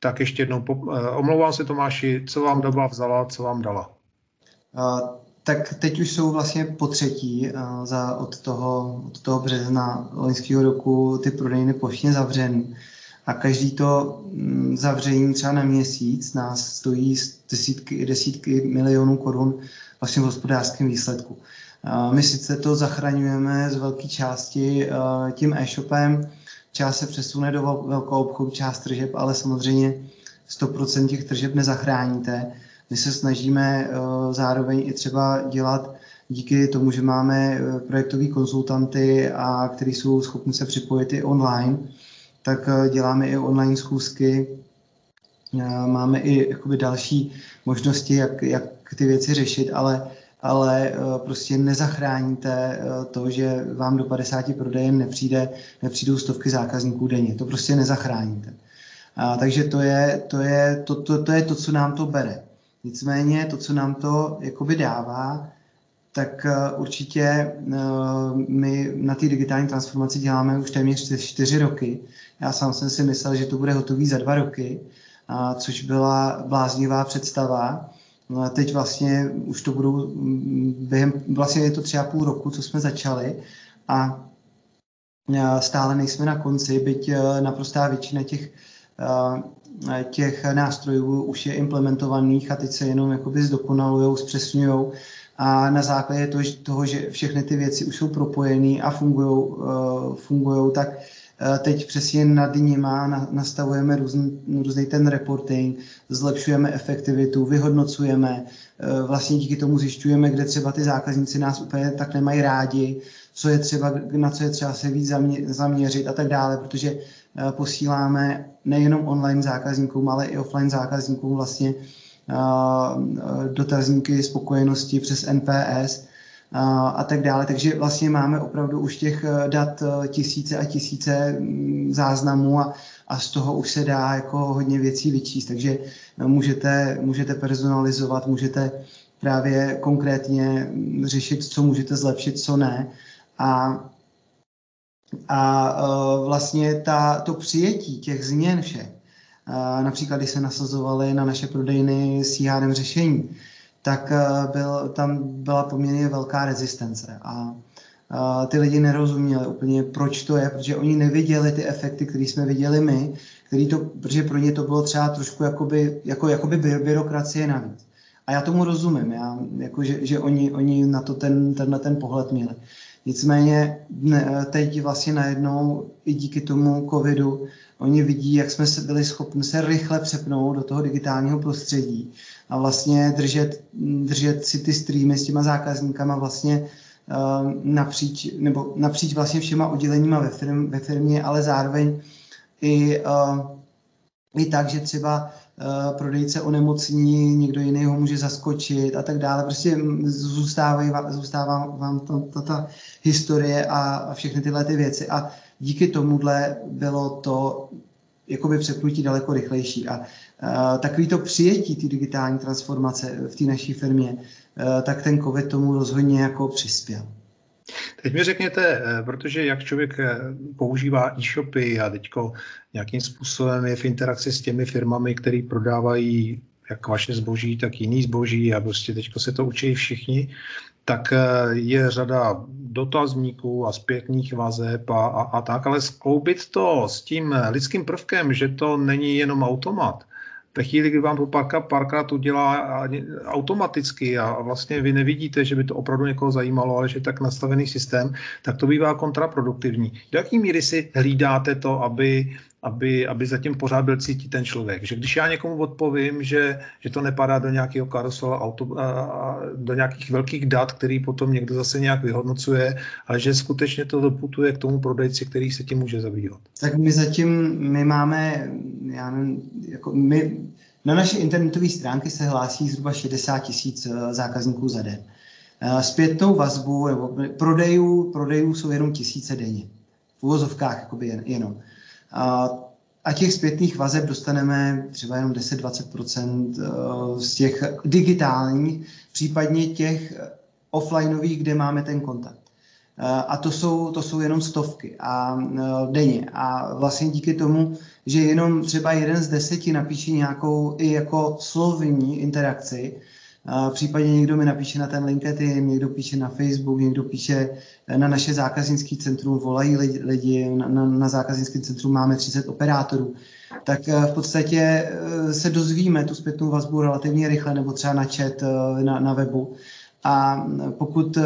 Tak ještě jednou, omlouvám se Tomáši, co vám doba vzala, co vám dala? Tak teď už jsou vlastně po třetí uh, za, od, toho, od toho března loňského roku ty prodejny plošně zavřený. A každý to um, zavření třeba na měsíc nás stojí desítky, desítky milionů korun vlastně v hospodářském výsledku. Uh, my sice to zachraňujeme z velké části uh, tím e-shopem, část se přesune do velkou obchodu, část tržeb, ale samozřejmě 100% těch tržeb nezachráníte my se snažíme eh, zároveň i třeba dělat díky tomu, že máme eh, projektové konzultanty, a kteří jsou schopni se připojit i online, tak eh, děláme i online schůzky, máme i jakoby další možnosti, jak, jak ty věci řešit, ale, ale prostě nezachráníte to, že vám do 50 prodejen nepřijde, nepřijdou stovky zákazníků denně. To prostě nezachráníte. A, takže to je to, je, to, to, to je to, co nám to bere. Nicméně to, co nám to jakoby dává, tak eh, určitě eh, my na té digitální transformaci děláme už téměř čtyři roky. Já sám jsem si myslel, že to bude hotový za dva roky, což byla bláznivá představa. No teď vlastně už to budou mm, během, vlastně je to tři a půl roku, co jsme začali a stále nejsme na konci, byť eh, naprostá většina těch těch nástrojů už je implementovaných a teď se jenom jakoby zdokonalují, zpřesňují a na základě toho, že všechny ty věci už jsou propojené a fungují, eh, fungují, tak eh, teď přesně nad nima nastavujeme různý, různý ten reporting, zlepšujeme efektivitu, vyhodnocujeme, eh, vlastně díky tomu zjišťujeme, kde třeba ty zákazníci nás úplně tak nemají rádi, co je třeba, na co je třeba se víc zaměřit a tak dále, protože posíláme nejenom online zákazníkům, ale i offline zákazníkům vlastně dotazníky spokojenosti přes NPS a tak dále. Takže vlastně máme opravdu už těch dat tisíce a tisíce mm, záznamů a, a z toho už se dá jako hodně věcí vyčíst. Takže můžete, můžete personalizovat, můžete právě konkrétně řešit, co můžete zlepšit, co ne. A, a e, vlastně ta, to přijetí těch změn všech, například když se nasazovaly na naše prodejny s CRM řešení, tak e, byl, tam byla poměrně velká rezistence. A ty lidi nerozuměli úplně, proč to je, protože oni neviděli ty efekty, které jsme viděli my, který to, protože pro ně to bylo třeba trošku jakoby, jako, jakoby byrokracie navíc. A já tomu rozumím, já, jako, že, že oni, oni na to ten, tenhle ten pohled měli. Nicméně ne, teď vlastně najednou i díky tomu covidu oni vidí, jak jsme se byli schopni se rychle přepnout do toho digitálního prostředí a vlastně držet, držet si ty streamy s těma zákazníkama vlastně uh, napříč, nebo napříč vlastně všema odděleníma ve, firm, ve firmě, ale zároveň i, uh, i tak, že třeba prodejce onemocní, někdo jiný ho může zaskočit a tak dále. Prostě zůstávají, zůstává vám ta, ta, historie a, a všechny tyhle ty věci. A díky tomuhle bylo to jakoby přepnutí daleko rychlejší. A uh, takový to přijetí té digitální transformace v té naší firmě, uh, tak ten COVID tomu rozhodně jako přispěl. Teď mi řekněte, eh, protože jak člověk eh, používá e-shopy a teďko nějakým způsobem je v interakci s těmi firmami, které prodávají jak vaše zboží, tak jiný zboží a prostě teďko se to učí všichni, tak eh, je řada dotazníků a zpětných vazeb a, a, a tak, ale skloubit to s tím lidským prvkem, že to není jenom automat, ve chvíli, kdy vám to párkrát, párkrát udělá automaticky a vlastně vy nevidíte, že by to opravdu někoho zajímalo, ale že je tak nastavený systém, tak to bývá kontraproduktivní. Do jaký míry si hlídáte to, aby aby, aby zatím pořád byl cítit ten člověk. Že když já někomu odpovím, že, že to nepadá do nějakého karusela, auto, a, do nějakých velkých dat, který potom někdo zase nějak vyhodnocuje, ale že skutečně to doputuje k tomu prodejci, který se tím může zabývat. Tak my zatím, my máme, já nevím, jako my, na naše internetové stránky se hlásí zhruba 60 tisíc eh, zákazníků za den. Eh, zpětnou vazbu nebo prodejů, prodejů jsou jenom tisíce denně. V uvozovkách jakoby jen, jenom. A, a těch zpětných vazeb dostaneme třeba jenom 10-20% eh, z těch digitálních, případně těch offlineových, kde máme ten kontakt. Eh, a to jsou, to jsou jenom stovky a eh, denně. A vlastně díky tomu, že jenom třeba jeden z deseti napíše nějakou i jako slovní interakci, Případně někdo mi napíše na ten LinkedIn, někdo píše na Facebook, někdo píše eh, na naše zákaznické centrum, volají lidi, na, na, na zákaznické centrum máme 30 operátorů. Tak eh, v podstatě eh, se dozvíme tu zpětnou vazbu relativně rychle nebo třeba na chat na, na webu a pokud eh,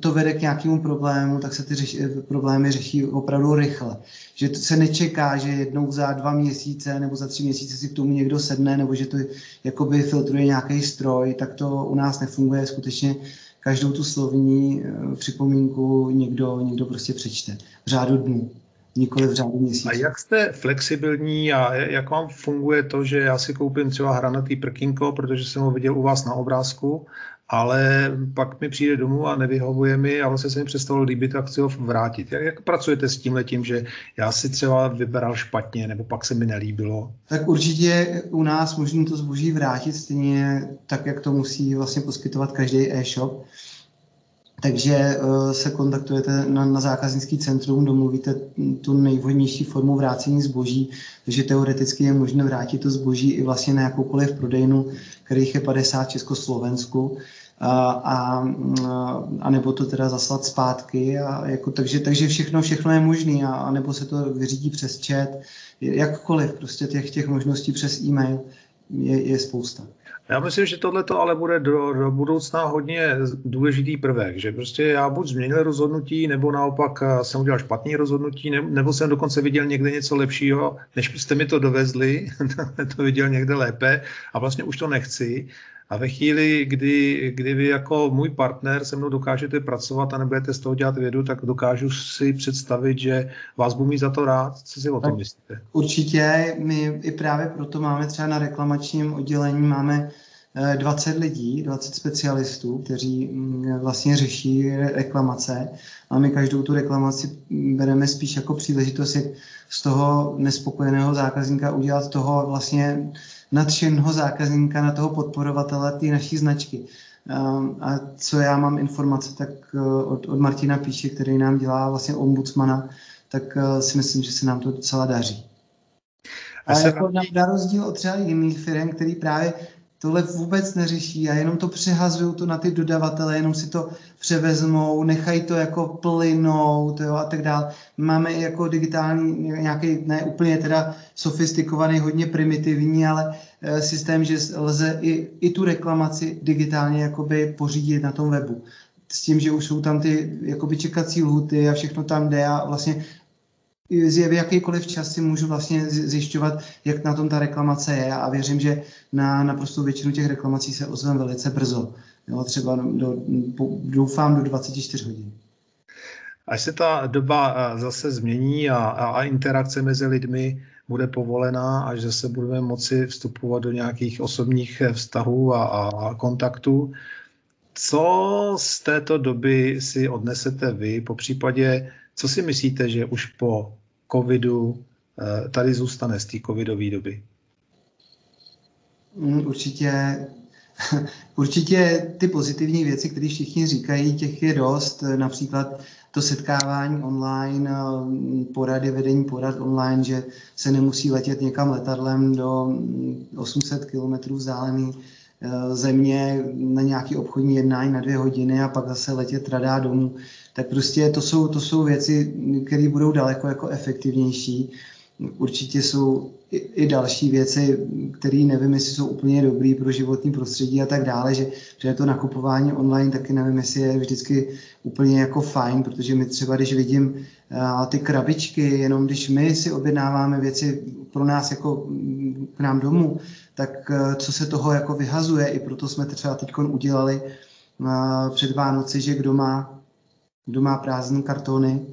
to vede k nějakému problému, tak se ty řeši, problémy řeší opravdu rychle. Že to se nečeká, že jednou za dva měsíce nebo za tři měsíce si k tomu někdo sedne, nebo že to jakoby filtruje nějaký stroj, tak to u nás nefunguje. Skutečně každou tu slovní eh, připomínku někdo, někdo prostě přečte v řádu dnů nikoli v řádu měsíců. A jak jste flexibilní a jak vám funguje to, že já si koupím třeba hranatý prkínko, protože jsem ho viděl u vás na obrázku ale pak mi přijde domů a nevyhovuje mi a vlastně se mi přestalo líbit a chci ho vrátit. Jak, jak pracujete s tím letím, že já si třeba vyberal špatně nebo pak se mi nelíbilo? Tak určitě u nás možný to zboží vrátit stejně tak, jak to musí vlastně poskytovat každý e-shop. Takže uh, se kontaktujete na, na zákaznický centrum, domluvíte tu nejvhodnější formu vrácení zboží, takže teoreticky je možné vrátit to zboží i vlastně na jakoukoliv prodejnu, kterých je 50 v Československu a, a nebo to teda zaslat zpátky. A jako, takže, takže všechno, všechno je možné, a, a nebo se to vyřídí přes chat, jakkoliv, prostě těch, těch možností přes e-mail je, je spousta. Já myslím, že tohle to ale bude do, do budoucna hodně důležitý prvek, že prostě já buď změnil rozhodnutí, nebo naopak eh, jsem udělal špatný rozhodnutí, nebo jsem dokonce viděl někde něco lepšího, než jste mi to dovezli, to viděl někde lépe a vlastně už to nechci A ve chvíli, kdy, kdy vy jako můj partner se mnou dokážete pracovat a nebudete z toho dělat vědu, tak dokážu si představit, že vás budu mít za to rád. Co si o tom myslíte? Určitě, my i právě proto máme třeba na reklamačním oddělení máme 20 lidí, 20 specialistů, kteří mm, vlastně řeší reklamace a my každou tu reklamaci bereme spíš jako příležitost, jak z toho nespokojeného zákazníka udělat toho vlastně nadšeného zákazníka na toho podporovatele té naší značky. A co já mám informace, tak eh, od, od Martina Píše, který nám dělá vlastně ombudsmana, tak eh, si myslím, že se nám to docela daří. A jako na, na rozdíl od třeba jiných firm, který právě tohle vůbec neřeší a jenom to přehazují to na ty dodavatele, jenom si to převezmou, nechají to jako plynout jo, a tak dále. Máme i jako digitální nějaký, ne úplně teda sofistikovaný, hodně primitivní, ale e, systém, že lze i, i tu reklamaci digitálně jakoby pořídit na tom webu s tím, že už jsou tam ty jakoby čekací lhuty a všechno tam jde a vlastně v jakýkoliv čas si můžu vlastně zjišťovat, jak na tom ta reklamace je a věřím, že na naprosto většinu těch reklamací se ozvem velice brzo. Jo, třeba do, doufám do 24 hodin. Až se ta doba eh, zase změní a, a, a interakce mezi lidmi bude povolená, až zase budeme moci vstupovat do nějakých osobních eh, vztahů a, a, a kontaktů, co z této doby si odnesete vy, po případě, co si myslíte, že už po covidu eh, tady zůstane z té covidové doby? Mm, určitě, určitě ty pozitivní věci, které všichni říkají, těch je dost. Například to setkávání online, eh, porady, vedení porad online, že se nemusí letět někam letadlem do 800 km vzdálený eh, země na nějaký obchodní jednání na dvě hodiny a pak zase letět radá domů tak prostě to jsou, to jsou věci, které budou daleko jako efektivnější. Určitě jsou i, i další věci, které nevím, jestli jsou úplně dobrý pro životní prostředí a tak dále, že, že to nakupování online taky nevím, jestli je vždycky úplně jako fajn, protože my třeba, když vidím uh, ty krabičky, jenom když my si objednáváme věci pro nás jako k nám domů, tak uh, co se toho jako vyhazuje, i proto jsme třeba teď udělali uh, před Vánoci, že kdo má kdo má prázdné kartony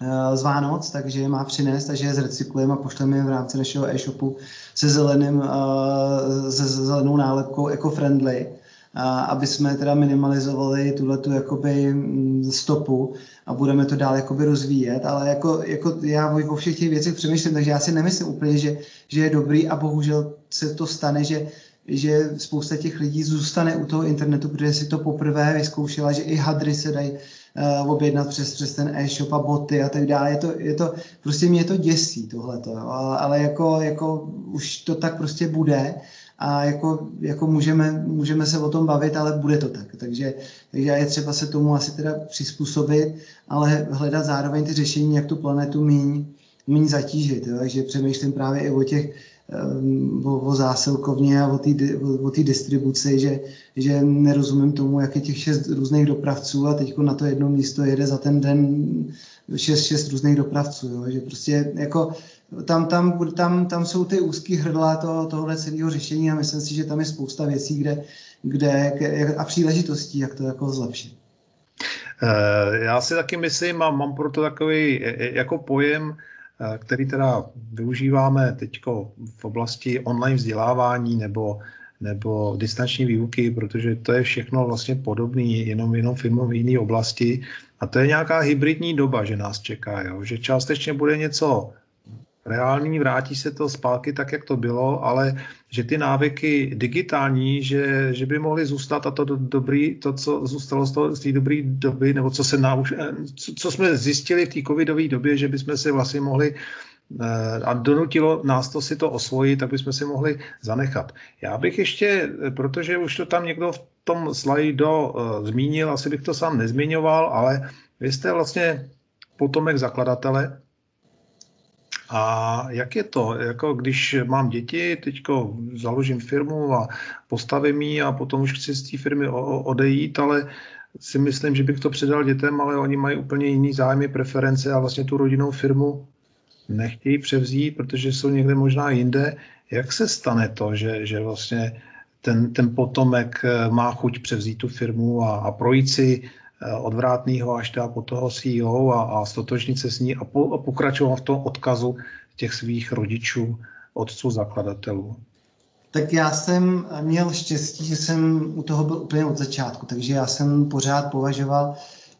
eh, z Vánoc, takže je má přinést, takže je zrecyklujeme a pošleme je v rámci našeho e-shopu se, zeleným, eh, se zelenou nálepkou eco-friendly, aby jsme teda minimalizovali tuhletu jakoby mm, stopu a budeme to dál jakoby rozvíjet, ale jako, jako já o všech těch věcech přemýšlím, takže já si nemyslím úplně, že, že je dobrý a bohužel se to stane, že že spousta těch lidí zůstane u toho internetu, protože si to poprvé vyzkoušela, že i hadry se dají uh, objednat přes, přes ten e-shop a boty a tak dále. Je to, je to, prostě mě to děsí tohleto, ale, ale jako, jako už to tak prostě bude a jako, jako můžeme, můžeme se o tom bavit, ale bude to tak. Takže, takže je třeba se tomu asi teda přizpůsobit, ale hledat zároveň ty řešení, jak tu planetu míň, míň zatížit. Jo? Takže přemýšlím právě i o těch o, o zásilkovně a o té o, distribuci, že, že nerozumím tomu, jak je těch šest různých dopravců a teď na to jedno místo jede za ten den šest, šest různých dopravců. Jo? Že prostě jako tam, tam, tam, tam jsou ty úzký hrdla toho, tohohle celého řešení a myslím si, že tam je spousta věcí, kde, kde a příležitostí, jak to jako zlepšit. Eh, já si taky myslím a mám proto takový jako pojem který teda využíváme teď v oblasti online vzdělávání nebo, nebo distanční výuky, protože to je všechno vlastně podobné, jenom jenom v jiné oblasti. A to je nějaká hybridní doba, že nás čeká, jo? že částečně bude něco reální, vrátí se to zpátky tak, jak to bylo, ale že ty návyky digitální, že, že by mohly zůstat a to do, dobrý, to, co zůstalo z, toho, z té dobré doby, nebo co, se nauč, co, co jsme zjistili v té covidové době, že bychom si vlastně mohli eh, a donutilo nás to si to osvojit, tak bychom si mohli zanechat. Já bych ještě, protože už to tam někdo v tom slajdu uh, zmínil, asi bych to sám nezmiňoval, ale vy jste vlastně potomek zakladatele a jak je to, jako když mám děti, teďko založím firmu a postavím ji a potom už chci z té firmy odejít, ale si myslím, že bych to předal dětem, ale oni mají úplně jiný zájmy, preference a vlastně tu rodinnou firmu nechtějí převzít, protože jsou někde možná jinde. Jak se stane to, že, že vlastně ten, ten potomek má chuť převzít tu firmu a, a projít si od vrátného až po toho CEO a, a stotožnit se s ní a, po, a pokračovat v tom odkazu těch svých rodičů, otců zakladatelů. Tak já jsem měl štěstí, že jsem u toho byl úplně od začátku, takže já jsem pořád považoval,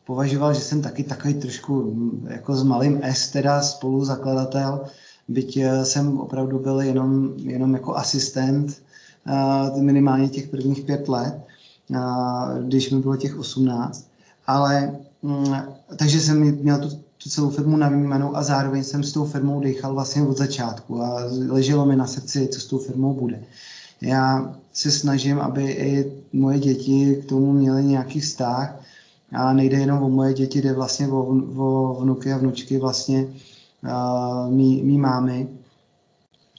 považoval, že jsem taky takový trošku jako s malým S, teda spoluzakladatel, byť eh, jsem opravdu byl jenom, jenom jako asistent uh, minimálně těch prvních pět let, když mi bylo těch 18. Ale um, takže jsem měl tu tu celou firmu navnímanou a zároveň jsem s tou firmou dechal vlastně od začátku a leželo mi na srdci, co s tou firmou bude. Já se snažím, aby i moje děti k tomu měly nějaký vztah a nejde jenom o moje děti, jde vlastně o, o vnuky a vnučky vlastně uh, mý, mý mámy.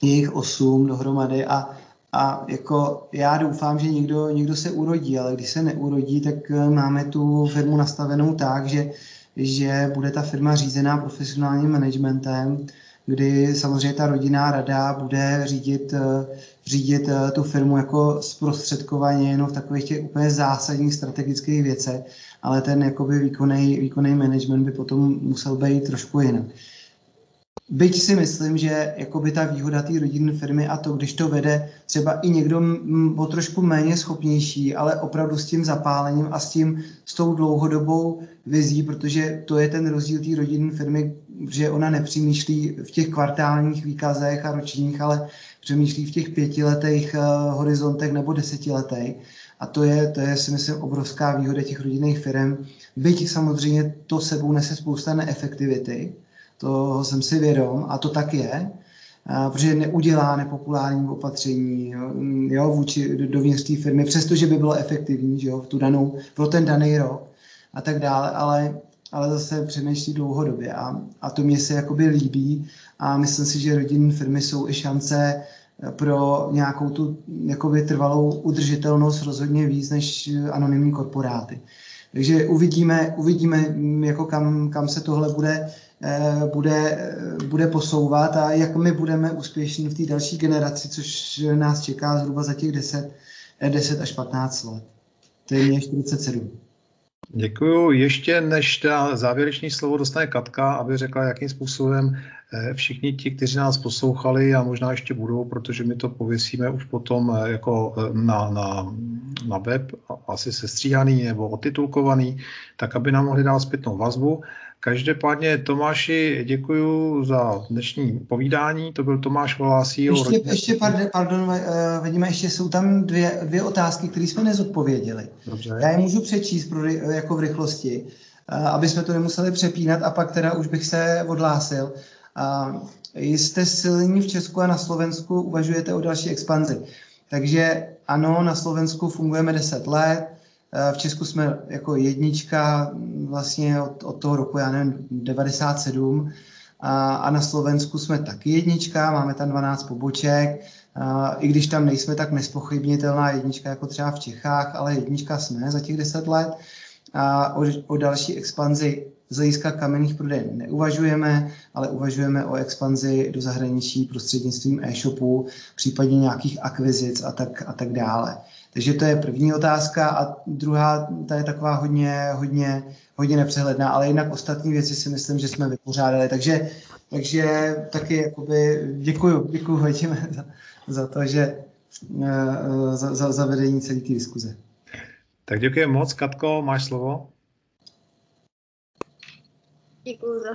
Je jich osm dohromady a, a jako já doufám, že někdo, někdo se urodí, ale když se neurodí, tak máme tu firmu nastavenou tak, že že bude ta firma řízená profesionálním managementem, kdy samozřejmě ta rodinná rada bude řídit, eh, řídit eh, tu firmu jako zprostředkovaně jenom v takových těch úplně zásadních strategických věcech, ale ten jakoby výkonný, výkonný management by potom musel být trošku jinak. Byť si myslím, že jakoby ta výhoda té rodinné firmy a to, když to vede třeba i někdo o trošku méně schopnější, ale opravdu s tím zapálením a s tím, s tou dlouhodobou vizí, protože to je ten rozdíl té rodinné firmy, že ona nepřemýšlí v těch kvartálních výkazech a ročních, ale přemýšlí v těch pětiletých uh, horizontech nebo desetiletých. A to je, to je si myslím obrovská výhoda těch rodinných firm. Byť samozřejmě to sebou nese spousta neefektivity, to jsem si vědom a to tak je, protože neudělá nepopulární opatření jo, vůči dovnitř té firmy, přestože by bylo efektivní že jo, v tu danou, pro ten daný rok a tak dále, ale, ale zase přemýšlí dlouhodobě a, a to mě se jakoby líbí a myslím si, že rodinné firmy jsou i šance pro nějakou tu jakoby trvalou udržitelnost rozhodně víc než anonymní korporáty. Takže uvidíme, uvidíme jako kam, kam se tohle bude Eh, bude, bude posouvat a jak my budeme úspěšní v té další generaci, což nás čeká zhruba za těch 10, 10 eh, až 15 let. To je mě 47. Děkuju. Ještě než ta závěrečné slovo dostane Katka, aby řekla, jakým způsobem eh, všichni ti, kteří nás poslouchali a možná ještě budou, protože my to pověsíme už potom jako na, na, na web, asi sestříhaný nebo otitulkovaný, tak aby nám mohli dát zpětnou vazbu. Každopádně Tomáši děkuji za dnešní povídání. To byl Tomáš Volásí. Ještě, ještě pardon, pardon uh, vidíme, ještě jsou tam dvě, dvě otázky, které jsme nezodpověděli. Dobře. Já je můžu přečíst pro, jako v rychlosti, uh, aby jsme to nemuseli přepínat a pak teda už bych se odhlásil. Uh, jste silní v Česku a na Slovensku, uvažujete o další expanzi. Takže ano, na Slovensku fungujeme 10 let, v Česku jsme jako jednička vlastně od, od toho roku, já nevím, 97 a, a na Slovensku jsme taky jednička, máme tam 12 poboček, a, i když tam nejsme tak nespochybnitelná jednička jako třeba v Čechách, ale jednička jsme za těch 10 let. A o, o další expanzi z hlediska kamenných prodejen neuvažujeme, ale uvažujeme o expanzi do zahraničí prostřednictvím e-shopů, případně nějakých akvizic a tak, a tak dále. Takže to je první otázka a druhá, ta je taková hodně, hodně, hodně nepřehledná, ale jinak ostatní věci si myslím, že jsme vypořádali. Takže, takže taky jakoby děkuju, děkuju Vojtěme za, za to, že eh, za, za, za vedení celé té diskuze. Tak děkuji moc. Katko, máš slovo? Děkuji za